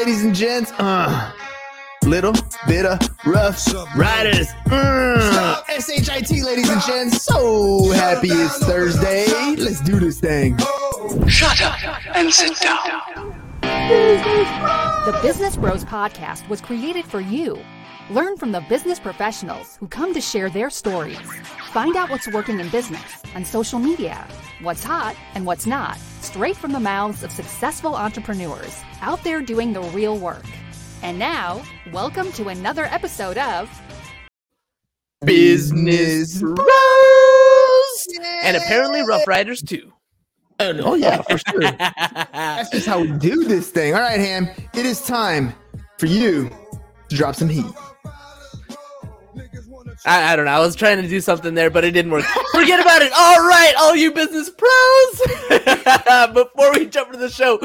ladies and gents. Uh, little bit of rough riders. Uh, S-H-I-T, ladies and gents. So happy it's Thursday. Let's do this thing. Shut up and sit down. The Business Bros Podcast was created for you. Learn from the business professionals who come to share their stories. Find out what's working in business and social media, what's hot and what's not, straight from the mouths of successful entrepreneurs out there doing the real work. And now, welcome to another episode of Business Bros. and apparently Rough Riders too. Oh, oh yeah, for sure. That's just how we do this thing. All right, Ham, it is time for you to drop some heat. I, I don't know. I was trying to do something there, but it didn't work. Forget about it. All right, all you business pros. Before we jump into the show,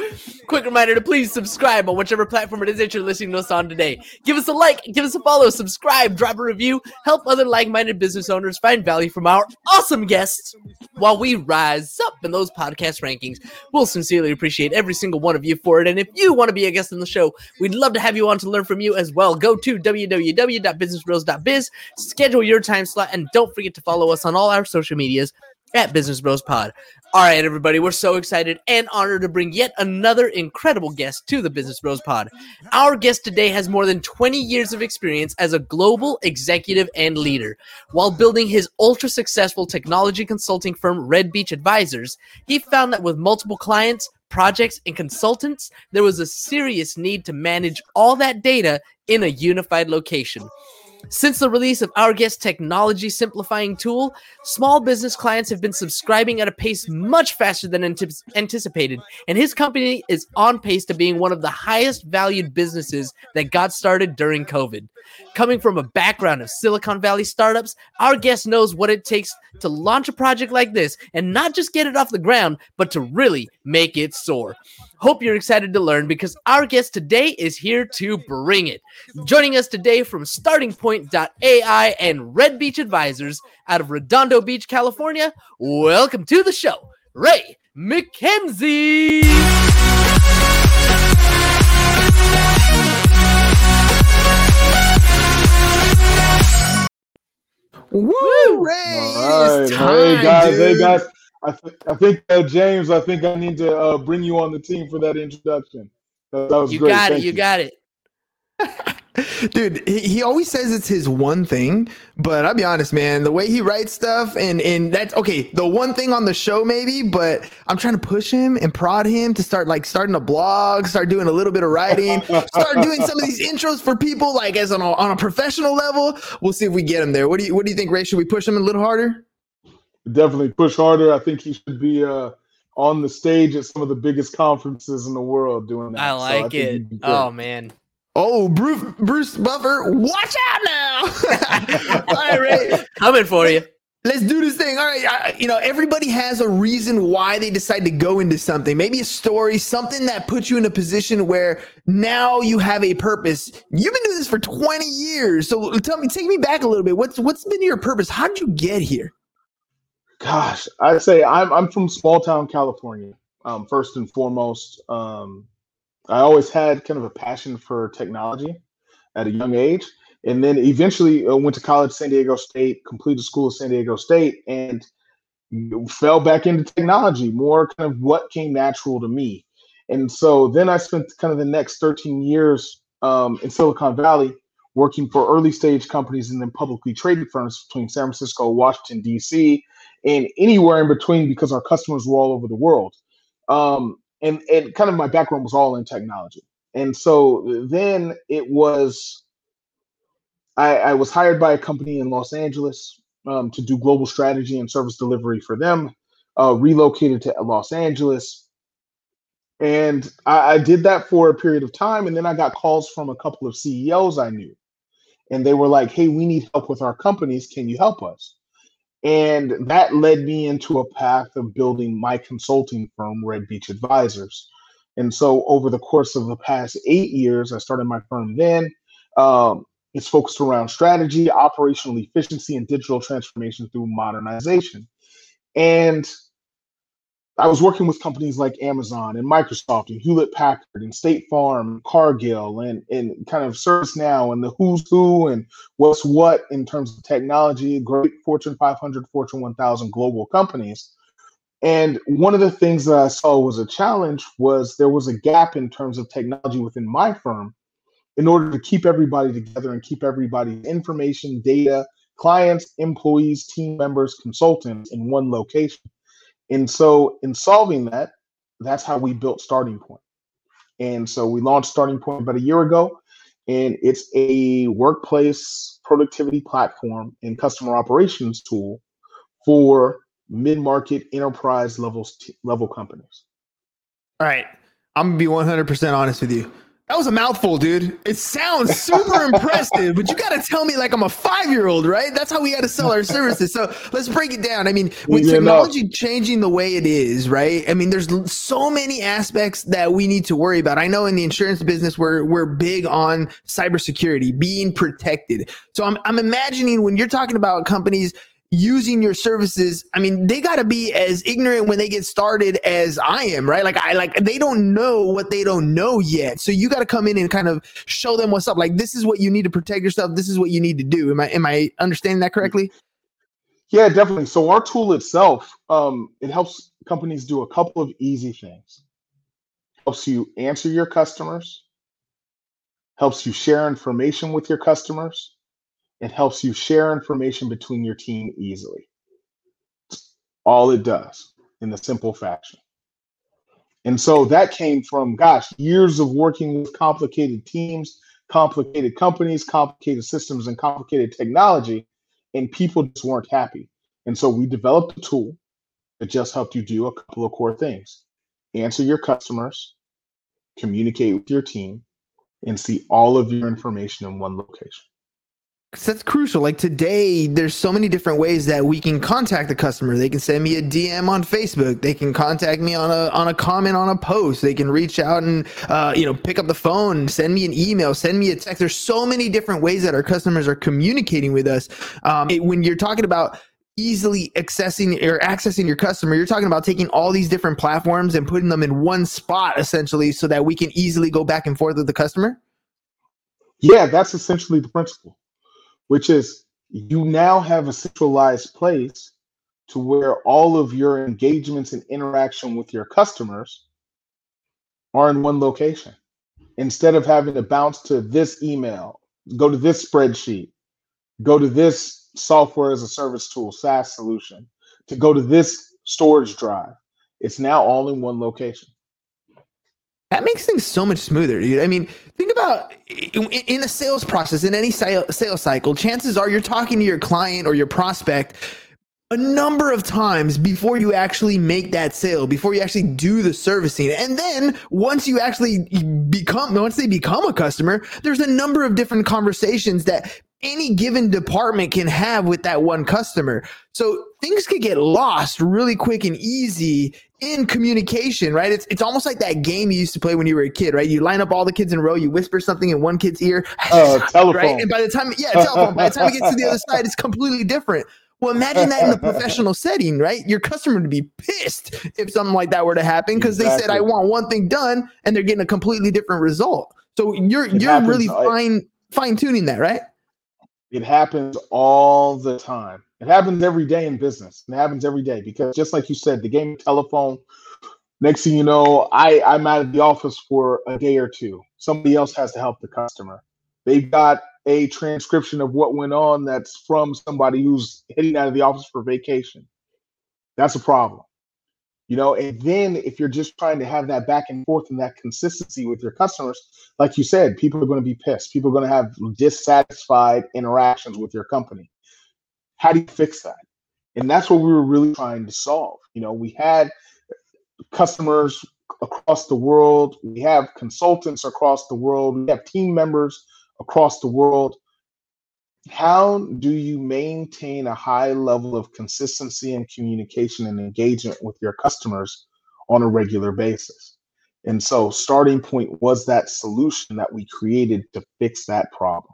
quick reminder to please subscribe on whichever platform it is that you're listening to us on today. Give us a like, give us a follow, subscribe, drop a review, help other like-minded business owners find value from our awesome guests while we rise up in those podcast rankings. We'll sincerely appreciate every single one of you for it. And if you want to be a guest on the show, we'd love to have you on to learn from you as well. Go to www.businessbros.biz, schedule your time slot, and don't forget to follow us on all our social medias at Business Bros Pod. All right, everybody, we're so excited and honored to bring yet another incredible guest to the Business Bros Pod. Our guest today has more than 20 years of experience as a global executive and leader. While building his ultra successful technology consulting firm Red Beach Advisors, he found that with multiple clients, projects, and consultants, there was a serious need to manage all that data in a unified location. Since the release of our guest technology simplifying tool, small business clients have been subscribing at a pace much faster than antici- anticipated, and his company is on pace to being one of the highest valued businesses that got started during COVID. Coming from a background of Silicon Valley startups, our guest knows what it takes to launch a project like this and not just get it off the ground, but to really make it soar. Hope you're excited to learn because our guest today is here to bring it. Joining us today from Starting Point.ai and Red Beach Advisors out of Redondo Beach, California, welcome to the show, Ray McKenzie. Woo, Woo! Ray! All it's right, time, hey guys, dude. hey guys. I, th- I think uh, James, I think I need to uh, bring you on the team for that introduction. That, that was You great. got it, Thank you got it. Dude, he, he always says it's his one thing, but I'll be honest, man. The way he writes stuff, and and that's okay. The one thing on the show, maybe, but I'm trying to push him and prod him to start like starting a blog, start doing a little bit of writing, start doing some of these intros for people, like as on a, on a professional level. We'll see if we get him there. What do you What do you think, Ray? Should we push him a little harder? Definitely push harder. I think he should be uh, on the stage at some of the biggest conferences in the world doing that. I So like it. he'd be great. Oh man. Oh, Bruce Bruce Buffer, watch out now! All right, Coming for you. Let's do this thing. All right. I, you know, everybody has a reason why they decide to go into something. Maybe a story, something that puts you in a position where now you have a purpose. You've been doing this for 20 years. So tell me, take me back a little bit. What's what's been your purpose? How did you get here? Gosh, I'd say I'm I'm from small town California. Um, first and foremost, um, I always had kind of a passion for technology at a young age, and then eventually uh, went to college, San Diego State, completed school at San Diego State, and fell back into technology. More kind of what came natural to me, and so then I spent kind of the next 13 years um, in Silicon Valley working for early stage companies and then publicly traded firms between San Francisco, Washington D.C and anywhere in between because our customers were all over the world. Um, and, and kind of my background was all in technology. And so then it was, I, I was hired by a company in Los Angeles um, to do global strategy and service delivery for them, uh, relocated to Los Angeles. And I, I did that for a period of time. And then I got calls from a couple of CEOs I knew. And they were like, hey, we need help with our companies. Can you help us? And that led me into a path of building my consulting firm, Red Beach Advisors. And so over the course of the past eight years, I started my firm then. Um, it's focused around strategy, operational efficiency, and digital transformation through modernization. And I was working with companies like Amazon and Microsoft and Hewlett Packard and State Farm, Cargill, and, and kind of ServiceNow and the who's who and what's what in terms of technology, great Fortune 500, Fortune 1000 global companies. And one of the things that I saw was a challenge was there was a gap in terms of technology within my firm in order to keep everybody together and keep everybody's information, data, clients, employees, team members, consultants in one location. And so, in solving that, that's how we built Starting Point. And so, we launched Starting Point about a year ago, and it's a workplace productivity platform and customer operations tool for mid-market enterprise levels level companies. All right, I'm gonna be 100% honest with you. That was a mouthful, dude. It sounds super impressive, but you got to tell me like I'm a five year old, right? That's how we got to sell our services. So let's break it down. I mean, with technology changing the way it is, right? I mean, there's so many aspects that we need to worry about. I know in the insurance business, we're we're big on cybersecurity, being protected. So I'm I'm imagining when you're talking about companies using your services i mean they got to be as ignorant when they get started as i am right? Like i like they don't know what they don't know yet. So you got to come in and kind of show them what's up. Like this is what you need to protect yourself. This is what you need to do. Am i am i understanding that correctly? Yeah definitely. So our tool itself um it helps companies do a couple of easy things. Helps you answer your customers. Helps you share information with your customers it helps you share information between your team easily. All it does in the simple fashion. And so that came from, gosh, years of working with complicated teams, complicated companies, complicated systems, and complicated technology, and people just weren't happy. And so we developed a tool that just helped you do a couple of core things answer your customers, communicate with your team, and see all of your information in one location that's crucial. Like today, there's so many different ways that we can contact the customer. They can send me a DM on Facebook. They can contact me on a on a comment on a post. They can reach out and uh, you know pick up the phone, send me an email, send me a text. There's so many different ways that our customers are communicating with us. Um, it, when you're talking about easily accessing or accessing your customer, you're talking about taking all these different platforms and putting them in one spot essentially, so that we can easily go back and forth with the customer. Yeah, that's essentially the principle which is you now have a centralized place to where all of your engagements and interaction with your customers are in one location. Instead of having to bounce to this email go to this spreadsheet go to this software as a service tool saas solution to go to this storage drive it's now all in one location that makes things so much smoother, dude. I mean, think about in a sales process, in any sales cycle, chances are you're talking to your client or your prospect a number of times before you actually make that sale, before you actually do the servicing. And then once you actually become, once they become a customer, there's a number of different conversations that any given department can have with that one customer. So things could get lost really quick and easy in communication, right? It's it's almost like that game you used to play when you were a kid, right? You line up all the kids in a row, you whisper something in one kid's ear, uh, telephone. right? And by the time, yeah, telephone. by the time it gets to the other side, it's completely different. Well, imagine that in the professional setting, right? Your customer would be pissed if something like that were to happen because exactly. they said, "I want one thing done," and they're getting a completely different result. So you're it you're happens, really fine fine tuning that, right? It happens all the time. It happens every day in business. It happens every day because just like you said, the game telephone. Next thing you know, I I'm out of the office for a day or two. Somebody else has to help the customer. They've got a transcription of what went on that's from somebody who's heading out of the office for vacation. That's a problem. You know, and then if you're just trying to have that back and forth and that consistency with your customers, like you said, people are going to be pissed. People are going to have dissatisfied interactions with your company. How do you fix that? And that's what we were really trying to solve. You know, we had customers across the world, we have consultants across the world, we have team members across the world. How do you maintain a high level of consistency and communication and engagement with your customers on a regular basis? And so, starting point was that solution that we created to fix that problem.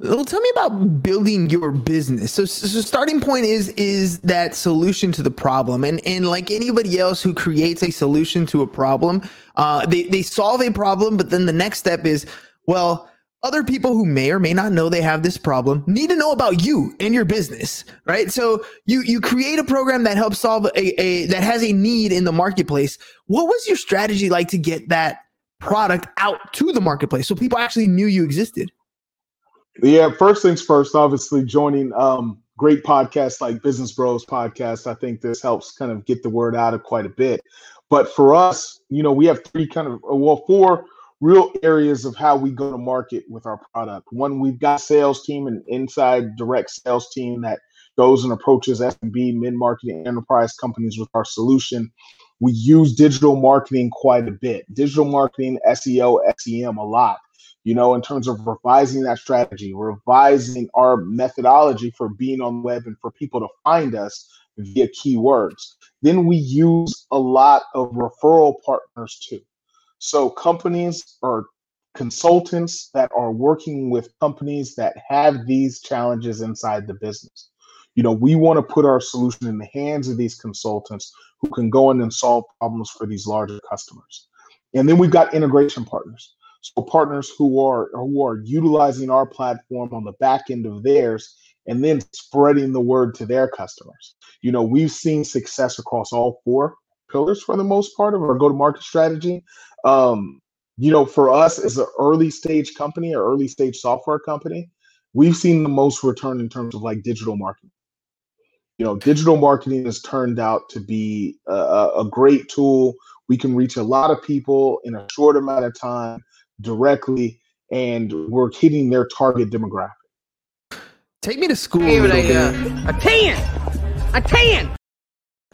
Well, tell me about building your business. So, so starting point is is that solution to the problem, and and like anybody else who creates a solution to a problem, uh, they they solve a problem, but then the next step is, well, other people who may or may not know they have this problem need to know about you and your business, right? So you you create a program that helps solve a, a that has a need in the marketplace. What was your strategy like to get that product out to the marketplace so people actually knew you existed? Yeah, first things first, obviously joining um, great podcasts like Business Bros podcast. I think this helps kind of get the word out of quite a bit. But for us, you know, we have three kind of well, four real areas of how we go to market with our product. One, we've got sales team and inside direct sales team that goes and approaches SMB, mid-market, and enterprise companies with our solution. We use digital marketing quite a bit. Digital marketing, SEO, SEM a lot you know, in terms of revising that strategy, revising our methodology for being on web and for people to find us via keywords. Then we use a lot of referral partners too. So companies or consultants that are working with companies that have these challenges inside the business. You know, we want to put our solution in the hands of these consultants who can go in and solve problems for these larger customers. And then we've got integration partners. So partners who are who are utilizing our platform on the back end of theirs and then spreading the word to their customers. You know, we've seen success across all four pillars for the most part of our go-to-market strategy. Um, you know, for us as an early stage company or early stage software company, we've seen the most return in terms of like digital marketing. You know, digital marketing has turned out to be a, a great tool. We can reach a lot of people in a short amount of time directly and we're hitting their target demographic. Take me to school a little bit. Uh, a 10!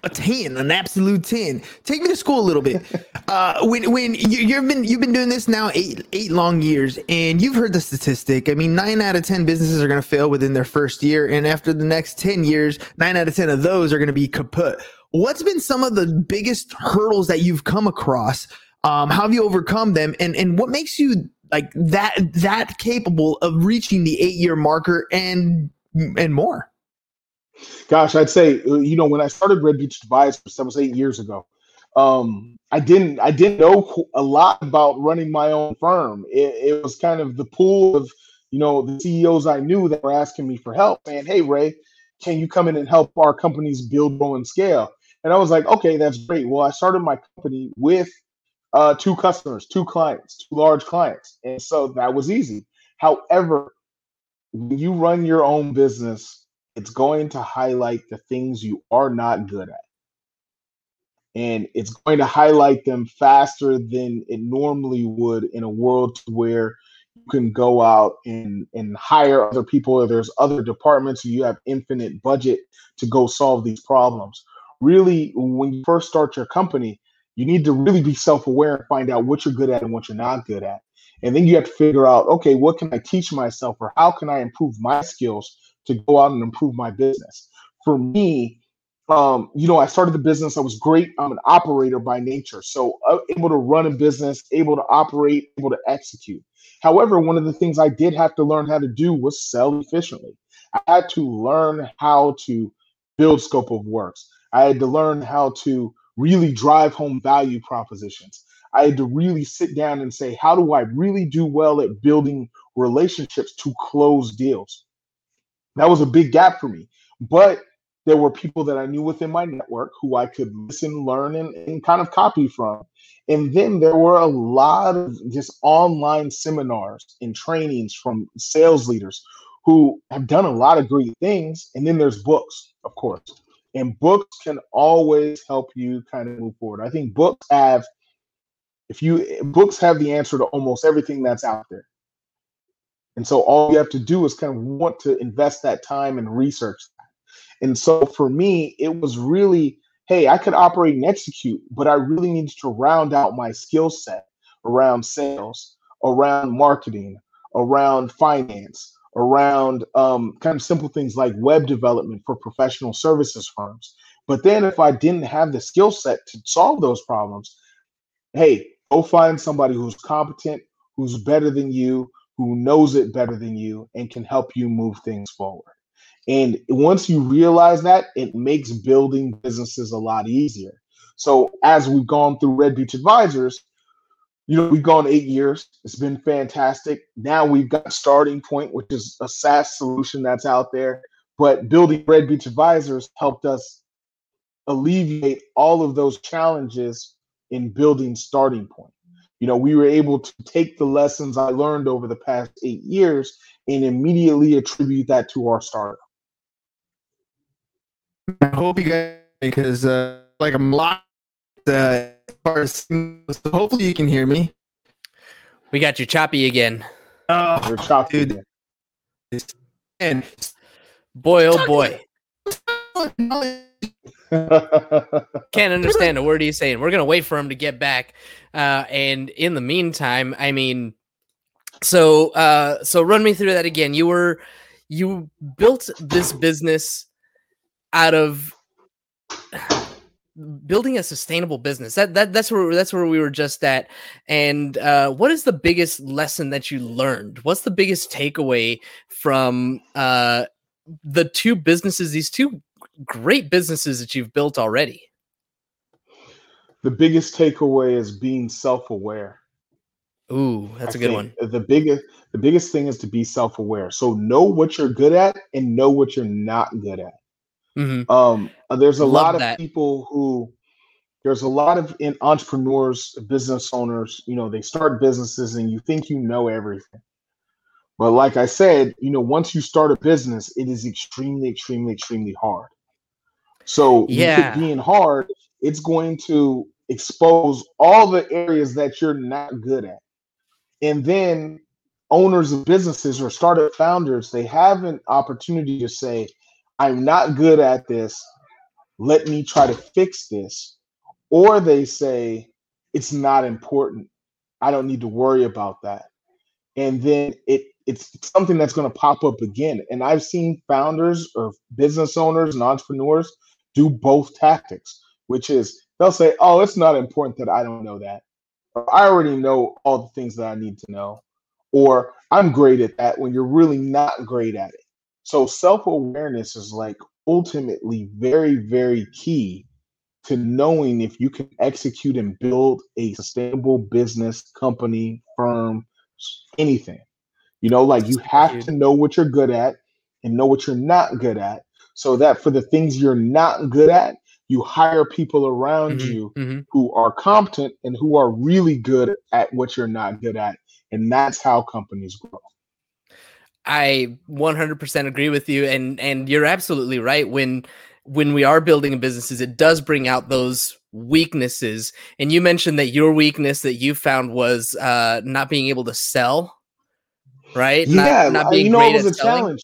A 10! An absolute ten. Take me to school a little bit. Uh, when when you, have been you've been doing this now eight eight long years, and you've heard the statistic. I mean, nine out of ten businesses are going to fail within their first year, and after the next ten years, nine out of ten of those are going to be kaput. What's been some of the biggest hurdles that you've come across um, how have you overcome them? And and what makes you like that that capable of reaching the eight year marker and and more? Gosh, I'd say uh, you know when I started Red Beach Advisors seven was eight years ago. Um, I didn't I didn't know a lot about running my own firm. It, it was kind of the pool of you know the CEOs I knew that were asking me for help, saying, "Hey Ray, can you come in and help our companies build, grow, and scale?" And I was like, "Okay, that's great." Well, I started my company with uh, two customers, two clients, two large clients. And so that was easy. However, when you run your own business, it's going to highlight the things you are not good at. And it's going to highlight them faster than it normally would in a world where you can go out and, and hire other people or there's other departments you have infinite budget to go solve these problems. Really, when you first start your company, you need to really be self-aware and find out what you're good at and what you're not good at and then you have to figure out okay what can i teach myself or how can i improve my skills to go out and improve my business. For me um, you know i started the business i was great i'm an operator by nature. So uh, able to run a business able to operate able to execute. However one of the things i did have to learn how to do was sell efficiently. I had to learn how to build scope of works. I had to learn how to really drive home value propositions. I had to really sit down and say, how do I really do well at building relationships to close deals? That was a big gap for me. But there were people that I knew within my network who I could listen, learn, and, and kind of copy from. And then there were a lot of just online seminars and trainings from sales leaders who have done a lot of great things. And then there's books, of course and books can always help you kind of move forward. I think books have if you books have the answer to almost everything that's out there. And so all you have to do is kind of want to invest that time and research that. And so for me, it was really, hey, I could operate and execute, but I really needed to round out my skill set around sales, around marketing, around finance, around um, kind of simple things like web development for professional services firms. But then if I didn't have the skill set to solve those problems, hey, go find somebody who's competent, who's better than you, who knows it better than you and can help you move things forward. And once you realize that, it makes building businesses a lot easier. So as we've gone through Red Beach Advisors, you know, we've gone eight years. It's been fantastic. Now we've got Starting Point, which is a SaaS solution that's out there. But building Red Beach Advisors helped us alleviate all of those challenges in building Starting Point. You know, we were able to take the lessons I learned over the past eight years and immediately attribute that to our startup. I hope you guys because uh, like I'm locked. Uh, as far as so hopefully you can hear me. We got you choppy again. Oh, We're choppy. dude. And Boy, oh boy. Can't understand a word he's saying. We're gonna wait for him to get back. Uh, and in the meantime, I mean, so uh, so run me through that again. You were you built this business out of building a sustainable business. That that that's where that's where we were just at. And uh, what is the biggest lesson that you learned? What's the biggest takeaway from uh, the two businesses? These two great businesses that you've built already. the biggest takeaway is being self-aware. Ooh, that's I a good one. The biggest the biggest thing is to be self-aware. So know what you're good at and know what you're not good at. hmm Um, there's a Love lot of that. people who there's a lot of in entrepreneurs, business owners, you know, they start businesses and you think you know everything. But like I said, you know, once you start a business, it is extremely, extremely, extremely hard. So Yeah. being hard, it's going to expose all the areas that you're not good at. And then owners of businesses or startup founders, they have an opportunity to say, I'm not good at this. Let me try to fix this. Or they say, it's not important. I don't need to worry about that. And then it it's something that's going to pop up again. And I've seen founders or business owners and entrepreneurs do both tactics, which is they'll say, Oh, it's not important that I don't know that. Or I already know all the things that I need to know. Or I'm great at that when you're really not great at it. So self awareness is like ultimately very, very key to knowing if you can execute and build a sustainable business, company, firm, anything. You know, like you have to know what you're good at and know what you're not good at so that for the things you're not good at, you hire people around Mhm, you mhm. who are competent and who are really good at what you're not good at. And that's how companies grow. I 100% agree with you and and you're absolutely right when when we are building businesses it does bring out those weaknesses and you mentioned that your weakness that you found was uh not being able to sell right Not- yeah, not, I- being you know, great it was at a selling challenge.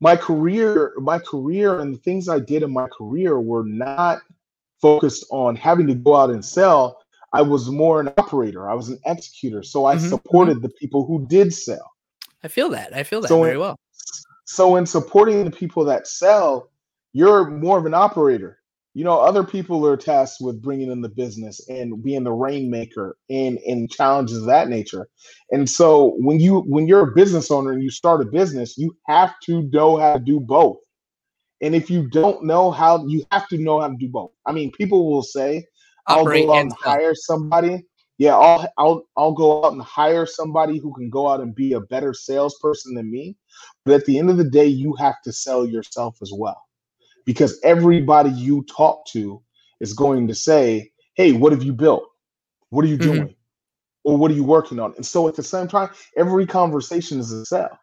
My career, my career, and the things I did in my career were not focused on having to go out and sell. I was more an operator. I was an executor, so I Mhm, supported the people who did sell. I feel that I feel that So very it- well So in supporting the people that sell, you're more of an operator. You know, other people are tasked with bringing in the business and being the rainmaker and and challenges of that nature. And so when you when you're a business owner and you start a business, you have to know how to do both. And if you don't know how, you have to know how to do both. I mean, people will say, "I'll go out and and hire somebody." Yeah, I'll I'll I'll go out and hire somebody who can go out and be a better salesperson than me. But at the end of the day, you have to sell yourself as well. Because everybody you talk to is going to say, Hey, what have you built? What are you Mhm. doing? Or what are you working on? And so at the same time, every conversation is a sell.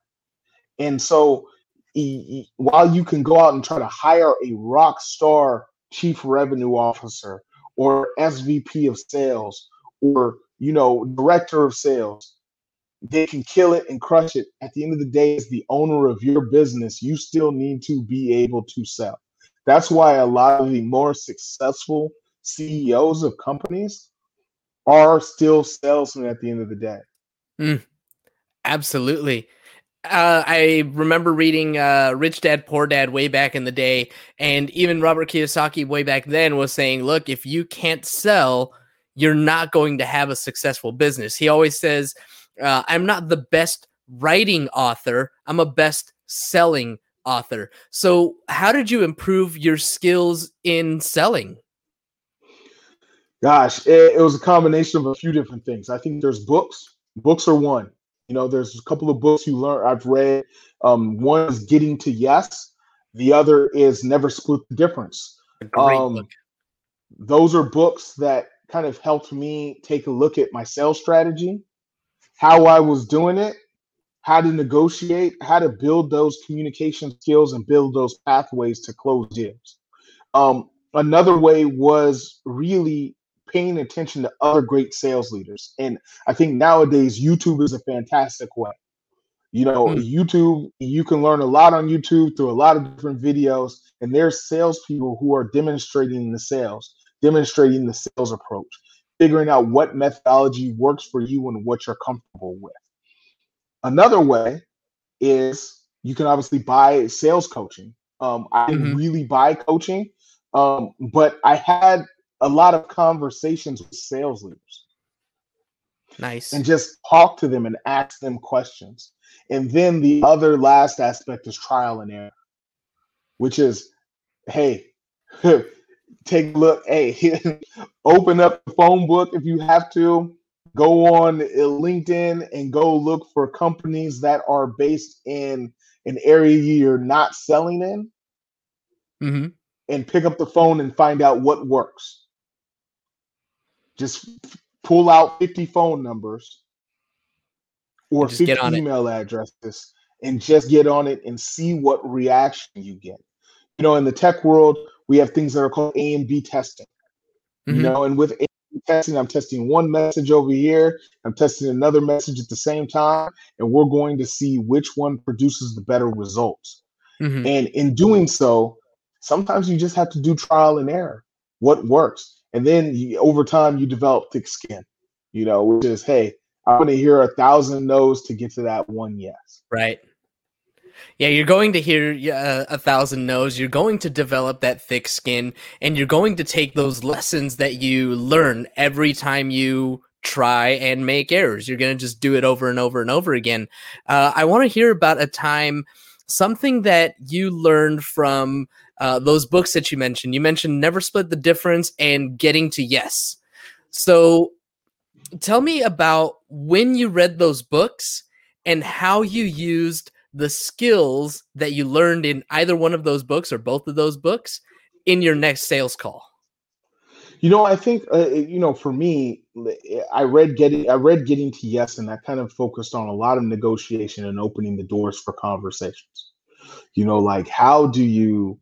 And so e- e- while you can go out and try to hire a rock star chief revenue officer or SVP of sales or you know director of sales they can kill it and crush it. At the end of the day, as the owner of your business, you still need to be able to sell. That's why a lot of the more successful CEOs of companies are still salesmen at the end of the day. Absolutely. Uh, I remember reading uh, Rich Dad Poor Dad way back in the day, and even Robert Kiyosaki way back then was saying, "Look, if you can't sell, you're not going to have a successful business." He always says, uh, "I'm not the best writing author, I'm a best selling author. So, how did you improve your skills in selling? Gosh, it, it was a combination of a few different things. I think there's books. Books are one. You know, there's a couple of books you learn. I've read. Um, one is Getting to Yes. The other is Never Split the Difference. Great Um, book. those are books that kind of helped me take a look at my sales strategy, how I was doing it, how to negotiate, how to build those communication skills and build those pathways to close deals. Um, another way was really paying attention to other great sales leaders. And I think nowadays YouTube is a fantastic way. You know, Mm. YouTube, you can learn a lot on YouTube through a lot of different videos, and there's salespeople who are demonstrating the sales, demonstrating the sales approach, figuring out what methodology works for you and what you're comfortable with. Another way is you can obviously buy sales coaching. Um, I didn't Mhm. really buy coaching, um, but I had a lot of conversations with sales leaders Nice. and just talk to them and ask them questions. And then the other last aspect is trial and error, which is, hey, take a look, hey, open up the phone book if you have to. Go on LinkedIn and go look for companies that are based in an area you're not selling in hmm and pick up the phone and find out what works. Just pull out 50 phone numbers or just get 50 on it. email addresses and just get on it and see what reaction you get. You know, in the tech world, we have things that are called A and B testing. Mhm. You know, and with A testing, I'm testing one message over here, I'm testing another message at the same time, and we're going to see which one produces the better results. Mhm. And in doing so, sometimes you just have to do trial and error. What works? And then you, over time, you develop thick skin, you know, which is, hey, I'm going to hear a thousand no's to get to that one yes. Right. Yeah, you're going to hear uh, a thousand no's. You're going to develop that thick skin, and you're going to take those lessons that you learn every time you try and make errors. You're going to just do it over and over and over again. Uh, I want to hear about a time, something that you learned from uh, those books that you mentioned. You mentioned Never Split the Difference and Getting to Yes. So tell me about when you read those books and how you used the skills that you learned in either one of those books or both of those books in your next sales call. You know, I think uh, you know, for me, I read getting, I read getting to yes, and that kind of focused on a lot of negotiation and opening the doors for conversations. You know, like how do you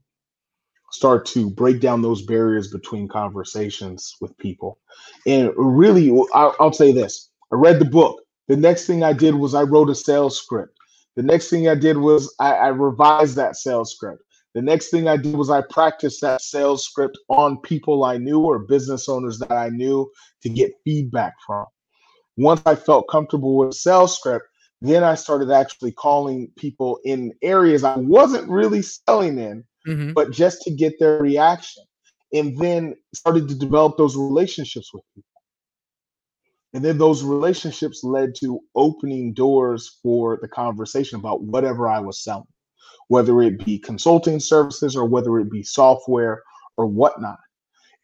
start to break down those barriers between conversations with people? And really, I'll, I'll say this: I read the book. The next thing I did was I wrote a sales script. The next thing I did was I, I revised that sales script. The next thing I did was I practiced that sales script on people I knew or business owners that I knew to get feedback from. Once I felt comfortable with sales script, then I started actually calling people in areas I wasn't really selling in, Mm-hmm. but just to get their reaction. And then started to develop those relationships with people. And then those relationships led to opening doors for the conversation about whatever I was selling, whether it be consulting services or whether it be software or whatnot.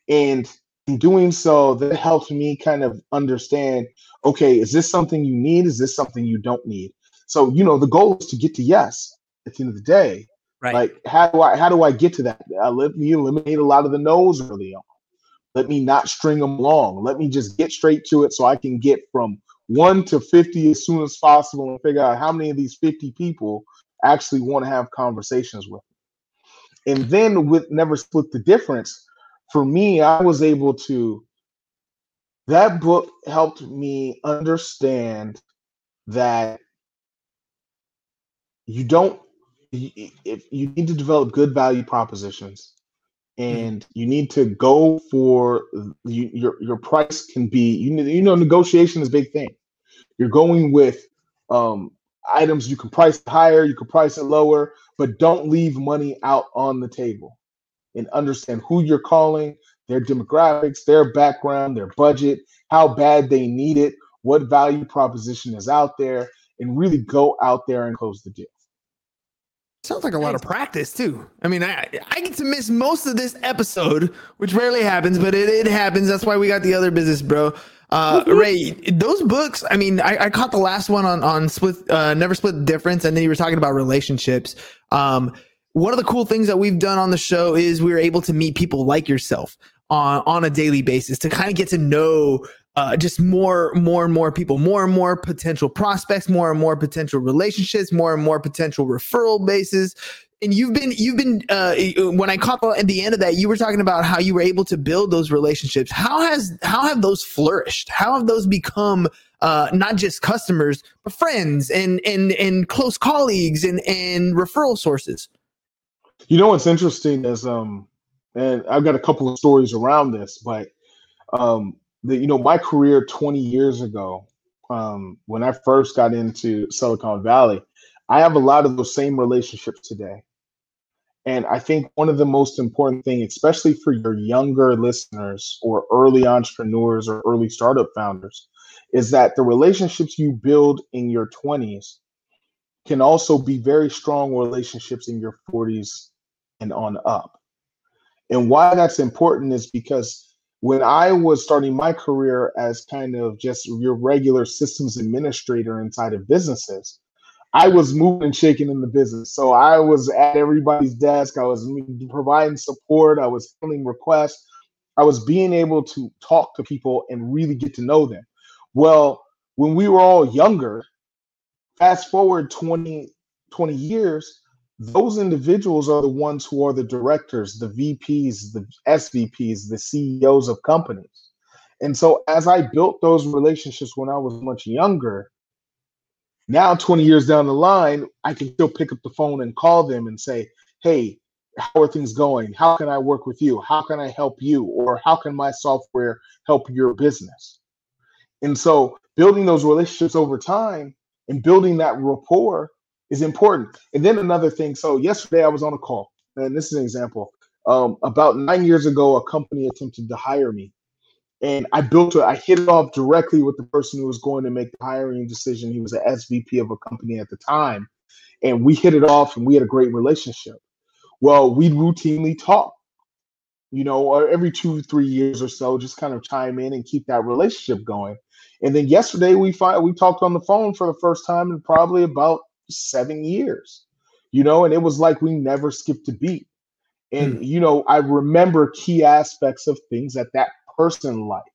And in doing so, that helped me kind of understand okay, is this something you need? Is this something you don't need? So, you know, the goal is to get to yes at the end of the day. Right. Like, how do I how do I get to that? Uh, let me eliminate a lot of the no's early on. Let me not string them along. Let me just get straight to it so I can get from one to 50 as soon as possible and figure out how many of these 50 people actually want to have conversations with me. And then with Never Split the Difference, for me, I was able to, that book helped me understand that you don't, if you need to develop good value propositions and you need to go for you, your your price can be you know, you know negotiation is a big thing you're going with um items you can price higher you can price it lower but don't leave money out on the table and understand who you're calling their demographics their background their budget how bad they need it what value proposition is out there and really go out there and close the deal. Sounds like a lot of practice too. I mean, I I get to miss most of this episode, which rarely happens, but it, it happens. That's why we got the other business, bro. Uh, Ray, those books. I mean, I, I caught the last one on on split, uh, never split the difference, and then you were talking about relationships. Um, one of the cool things that we've done on the show is we were able to meet people like yourself on on a daily basis to kind of get to know uh, just more, more and more people, more and more potential prospects, more and more potential relationships, more and more potential referral bases. And you've been, you've been. Uh, when I caught at the end of that, you were talking about how you were able to build those relationships. How has, how have those flourished? How have those become uh, not just customers, but friends and and and close colleagues and and referral sources? You know what's interesting is, um, and I've got a couple of stories around this, but um, the you know my career 20 years ago um, when i first got into silicon valley i have a lot of those same relationships today. And i think one of the most important thing especially for your younger listeners or early entrepreneurs or early startup founders is that the relationships you build in your 20s can also be very strong relationships in your 40s and on up. And why that's important is because when I was starting my career as kind of just your regular systems administrator inside of businesses, I was moving and shaking in the business. So I was at everybody's desk. I was providing support. I was filling requests. I was being able to talk to people and really get to know them. Well, when we were all younger, fast forward 20, 20 years, those individuals are the ones who are the directors, the VPs, the SVPs, the CEOs of companies. And so as I built those relationships when I was much younger, now 20 years down the line, I can still pick up the phone and call them and say, hey, how are things going? How can I work with you? How can I help you? Or how can my software help your business? And so building those relationships over time and building that rapport is important. And then another thing. So yesterday I was on a call, and this is an example. Um, about nine years ago, a company attempted to hire me, and I built it. I hit it off directly with the person who was going to make the hiring decision. He was an SVP of a company at the time, and we hit it off, and we had a great relationship. Well, we routinely talk, you know, every two, three years or so, just kind of chime in and keep that relationship going. And then yesterday we find we talked on the phone for the first time in probably about seven years, you know, and it was like we never skipped a beat. And, hmm. you know, I remember key aspects of things that that person liked,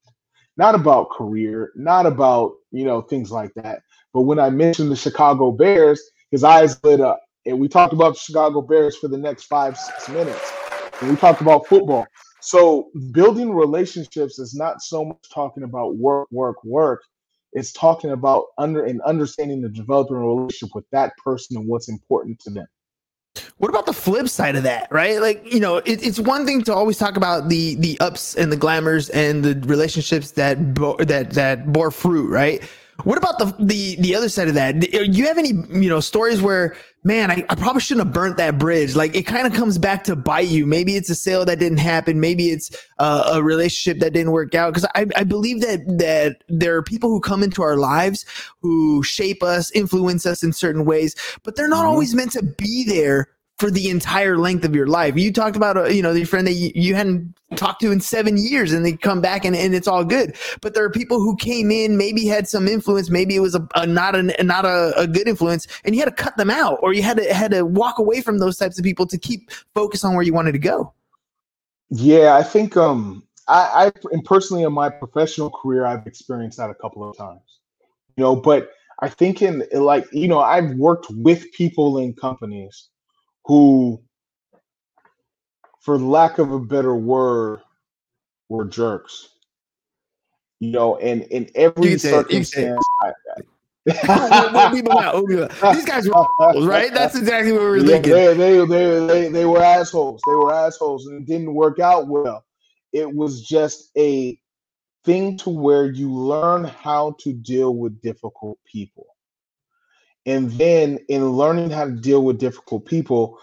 not about career, not about, you know, things like that. But when I mentioned the Chicago Bears, his eyes lit up. And we talked about the Chicago Bears for the next five, six minutes. And we talked about football. So building relationships is not so much talking about work, work, work. It's talking about under and understanding the developing relationship with that person and what's important to them. What about the flip side of that, right? Like, you know, it, it's one thing to always talk about the the ups and the glamours and the relationships that bo- that that bore fruit, right? What about the the the other side of that? Do you have any you know stories where man, I, I probably shouldn't have burnt that bridge. Like it kind of comes back to bite you. Maybe it's a sale that didn't happen. Maybe it's uh, a relationship that didn't work out. Because I, I believe that that there are people who come into our lives who shape us, influence us in certain ways, but they're not mm-hmm. always meant to be there for the entire length of your life. You talked about, uh, you know, your friend that you, hadn't talked to in seven years and they come back and, and it's all good. But there are people who came in, maybe had some influence, maybe it was a, a not a, not a, a, good influence and you had to cut them out or you had to, had to walk away from those types of people to keep focus on where you wanted to go. Yeah, I think, um, I, I and personally in my professional career, I've experienced that a couple of times, you know, but I think in like, you know, I've worked with people in companies who, for lack of a better word, were jerks. You know, and in every circumstance, These guys were assholes, right? That's exactly what we were thinking. They, they, they, they, they were assholes. They were assholes, and it didn't work out well. It was just a thing to where you learn how to deal with difficult people. And then in learning how to deal with difficult people,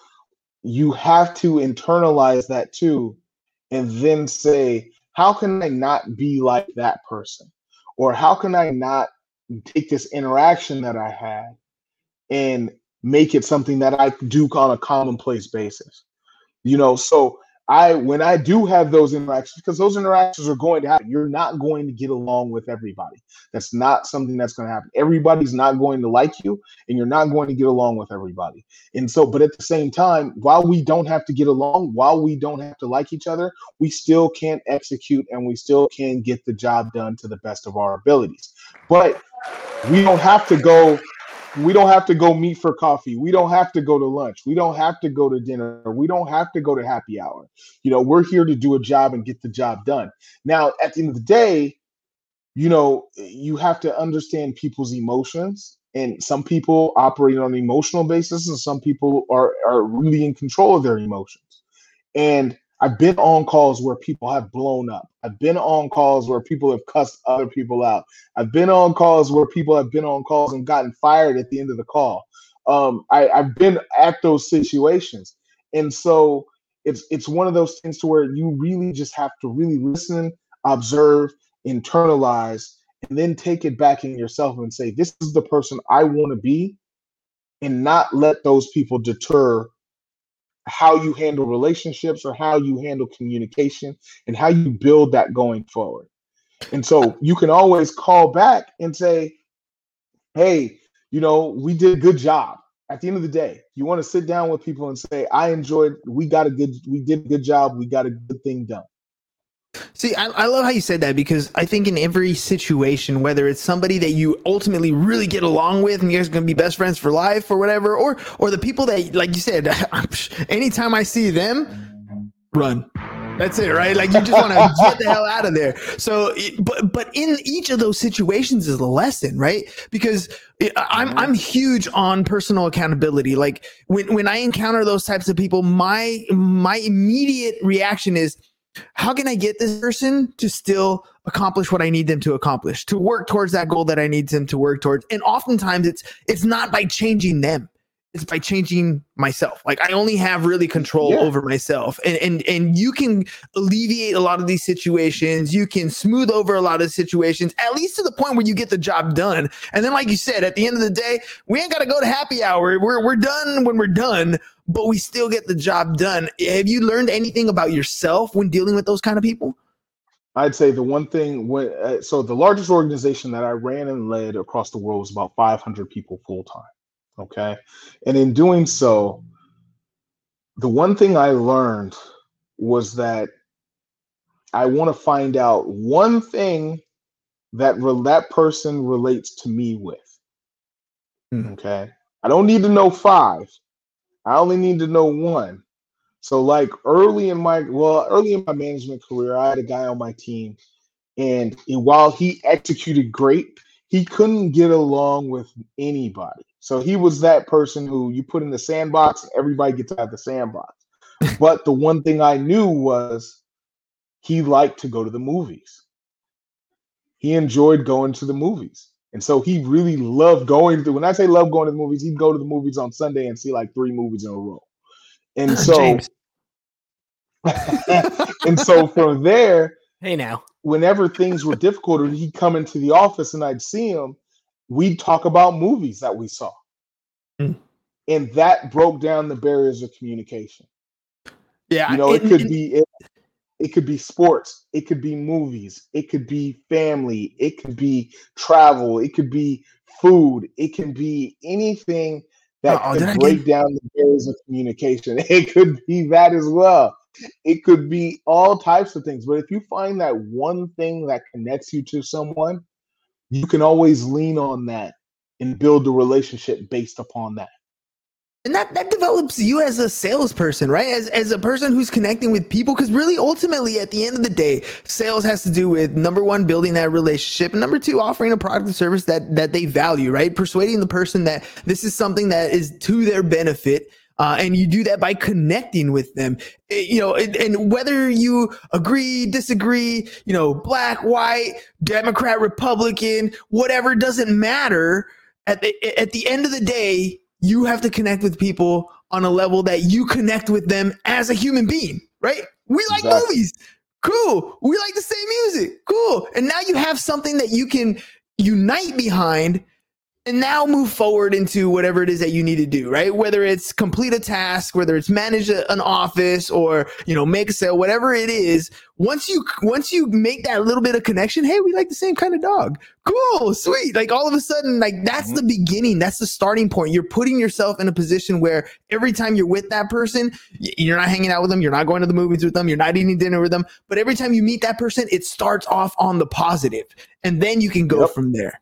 you have to internalize that too. And then say, how can I not be like that person? Or how can I not take this interaction that I had and make it something that I do on a commonplace basis. You know, so I when I do have those interactions, because those interactions are going to happen, you're not going to get along with everybody. That's not something that's going to happen. Everybody's not going to like you, and you're not going to get along with everybody. And so, but at the same time, while we don't have to get along, while we don't have to like each other, we still can execute and we still can get the job done to the best of our abilities. But we don't have to go we don't have to go meet for coffee. We don't have to go to lunch. We don't have to go to dinner. We don't have to go to happy hour. You know, we're here to do a job and get the job done. Now, at the end of the day, you know, you have to understand people's emotions. And some people operate on an emotional basis, and some people are, are really in control of their emotions. And I've been on calls where people have blown up. I've been on calls where people have cussed other people out. I've been on calls where people have been on calls and gotten fired at the end of the call. Um, I, I've been at those situations, and so it's it's one of those things to where you really just have to really listen, observe, internalize, and then take it back in yourself and say, "This is the person I want to be," and not let those people deter how you handle relationships or how you handle communication and how you build that going forward. And so you can always call back and say, hey, you know, we did a good job. At the end of the day, you want to sit down with people and say, I enjoyed, we got a good, we did a good job, we got a good thing done. See, I, I love how you said that because I think in every situation, whether it's somebody that you ultimately really get along with and you guys are gonna be best friends for life or whatever, or or the people that, like you said, anytime I see them, run. That's it, right? Like you just want to get the hell out of there. So, but but in each of those situations is a lesson, right? Because I'm mm-hmm. I'm huge on personal accountability. Like when when I encounter those types of people, my my immediate reaction is how can I get this person to still accomplish what I need them to accomplish, to work towards that goal that I need them to work towards? And oftentimes it's it's not by changing them. It's by changing myself. Like I only have really control yeah. over myself. And and and you can alleviate a lot of these situations. You can smooth over a lot of situations, at least to the point where you get the job done. And then, like you said, at the end of the day, we ain't gotta go to happy hour. We're we're done when we're done but we still get the job done. Have you learned anything about yourself when dealing with those kind of people? I'd say the one thing when uh, so the largest organization that I ran and led across the world was about 500 people full time. Okay, and in doing so, the one thing I learned was that I want to find out one thing that re- that person relates to me with. Mm. Okay, I don't need to know five. I only need to know one. So like early in my well, early in my management career, I had a guy on my team, and while he executed great, he couldn't get along with anybody. So he was that person who you put in the sandbox, and everybody gets out of the sandbox. but the one thing I knew was he liked to go to the movies. He enjoyed going to the movies. And so he really loved going to when I say love going to the movies, he'd go to the movies on Sunday and see like three movies in a row. And so and so from there, hey now, whenever things were difficult, or he'd come into the office and I'd see him, we'd talk about movies that we saw. Mm. And that broke down the barriers of communication. Yeah, you know, it, it could it, be it, it could be sports, it could be movies, it could be family, it could be travel, it could be food, it can be anything that oh, could break get... down the barriers of communication. It could be that as well. It could be all types of things. But if you find that one thing that connects you to someone, you can always lean on that and build a relationship based upon that. And that that develops you as a salesperson right? As as a person who's connecting with people because really ultimately at the end of the day sales has to do with number one building that relationship and number two offering a product or service that that they value right? Persuading the person that this is something that is to their benefit uh, and you do that by connecting with them eh, you know and, and whether you agree disagree you know black white democrat republican whatever doesn't matter at the at the end of the day you have to connect with people on a level that you connect with them as a human being, right? We like exactly. movies. Cool. We like the same music. Cool. And now you have something that you can unite behind and now move forward into whatever it is that you need to do, right? Whether it's complete a task, whether it's manage a, an office or, you know, make a sale, whatever it is. Once you, once you make that little bit of connection, hey, we like the same kind of dog. Cool, sweet. Like all of a sudden, like that's mm-hmm. the beginning. That's the starting point. You're putting yourself in a position where every time you're with that person, you're not hanging out with them. You're not going to the movies with them. You're not eating dinner with them. But every time you meet that person, it starts off on the positive and then you can go yep. from there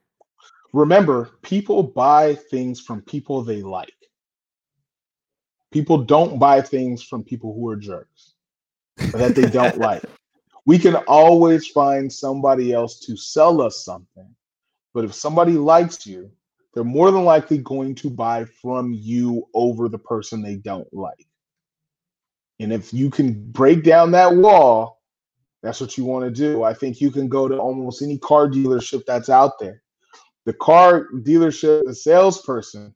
remember, people buy things from people they like. People don't buy things from people who are jerks that they don't like. We can always find somebody else to sell us something. But if somebody likes you, they're more than likely going to buy from you over the person they don't like. And if you can break down that wall, that's what you want to do. I think you can go to almost any car dealership that's out there the car dealership, the salesperson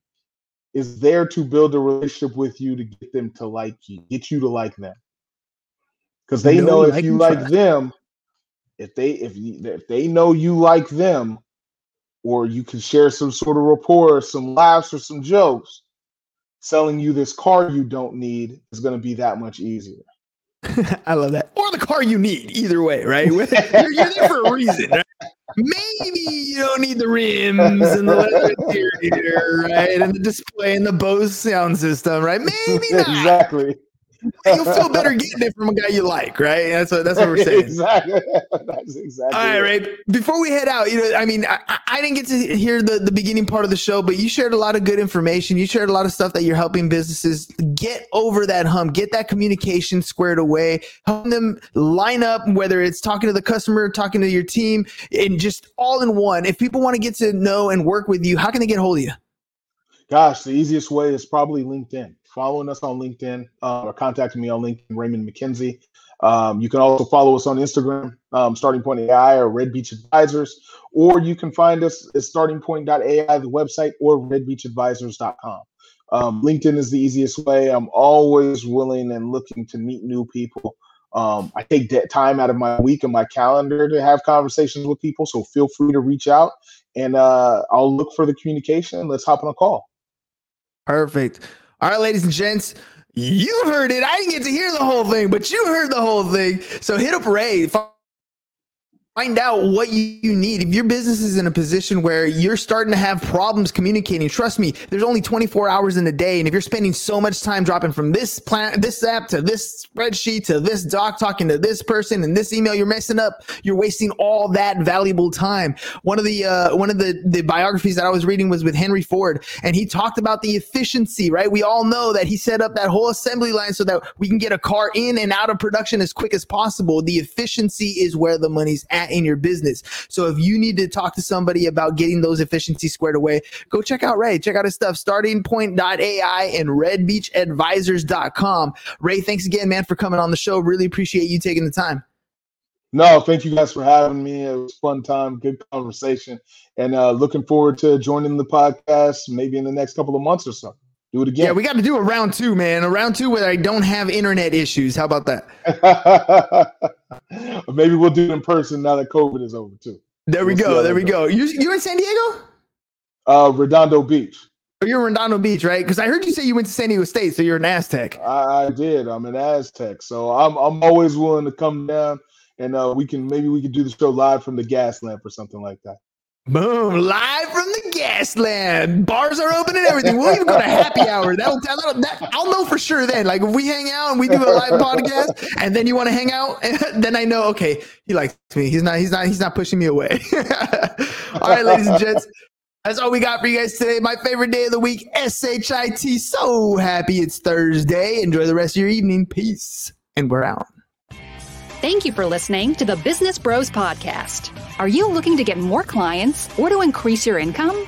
is there to build a relationship with you to get them to like you, get you to like them. Because they know, know if you like them, if they if you, if they know you like them, or you can share some sort of rapport, some laughs, or some jokes, selling you this car you don't need is going to be that much easier. I love that. Or the car you need, either way, right? you're, you're there for a reason. Right? Maybe you don't need the rims and the leather interior, right? And the display and the Bose sound system, right? Maybe not. Exactly. You'll feel better getting it from a guy you like, right? That's what that's what we're saying. exactly. That's exactly. All right, right. Before we head out, you know, I mean, I, I, didn't get to hear the the beginning part of the show, but you shared a lot of good information. You shared a lot of stuff that you're helping businesses get over that hump, get that communication squared away, helping them line up, whether it's talking to the customer, talking to your team, and just all in one. If people want to get to know and work with you, how can they get hold of you? Gosh, the easiest way is probably LinkedIn following us on LinkedIn uh, or contacting me on LinkedIn, Raymond McKenzie. Um, you can also follow us on Instagram, um, Starting Point AI or Red Beach Advisors, or you can find us at startingpoint.ai, the website, or redbeachadvisors.com. Um, LinkedIn is the easiest way. I'm always willing and looking to meet new people. Um, I take time out of my week and my calendar to have conversations with people. So feel free to reach out and uh, I'll look for the communication. Let's hop on a call. Perfect. All right, ladies and gents, you heard it. I didn't get to hear the whole thing, but you heard the whole thing. So hit up Ray. Find out what you need. If your business is in a position where you're starting to have problems communicating, trust me, there's only 24 hours in a day. And if you're spending so much time dropping from this plan, this app to this spreadsheet to this doc, talking to this person and this email, you're messing up. You're wasting all that valuable time. One of the, uh, one of the, the biographies that I was reading was with Henry Ford and he talked about the efficiency, right? We all know that he set up that whole assembly line so that we can get a car in and out of production as quick as possible. The efficiency is where the money's at in your business. So if you need to talk to somebody about getting those efficiencies squared away, go check out Ray. Check out his stuff, startingpoint.ai and redbeachadvisors.com. Ray, thanks again, man, for coming on the show. Really appreciate you taking the time. No, thank you guys for having me. It was fun time, good conversation, and uh, looking forward to joining the podcast maybe in the next couple of months or so. Do it again. Yeah, we got to do a round two, man. A round two where I don't have internet issues. How about that? Maybe we'll do it in person now that COVID is over too. There we we'll go. There we go. You you in San Diego? Uh, Redondo Beach. Oh, you're in Redondo Beach, right? Because I heard you say you went to San Diego State, so you're an Aztec. I, I did. I'm an Aztec, so I'm I'm always willing to come down, and uh, we can maybe we can do the show live from the Gaslamp or something like that. Boom! Live from the Bars are open and everything. We'll even go to happy hour. That'll, that'll that, I'll know for sure then. Like if we hang out and we do a live podcast, and then you want to hang out, then I know. Okay, he likes me. He's not. He's not. He's not pushing me away. all right, ladies and gents. That's all we got for you guys today. My favorite day of the week, SHIT. So happy it's Thursday. Enjoy the rest of your evening. Peace. And we're out. Thank you for listening to the Business Bros Podcast. Are you looking to get more clients or to increase your income?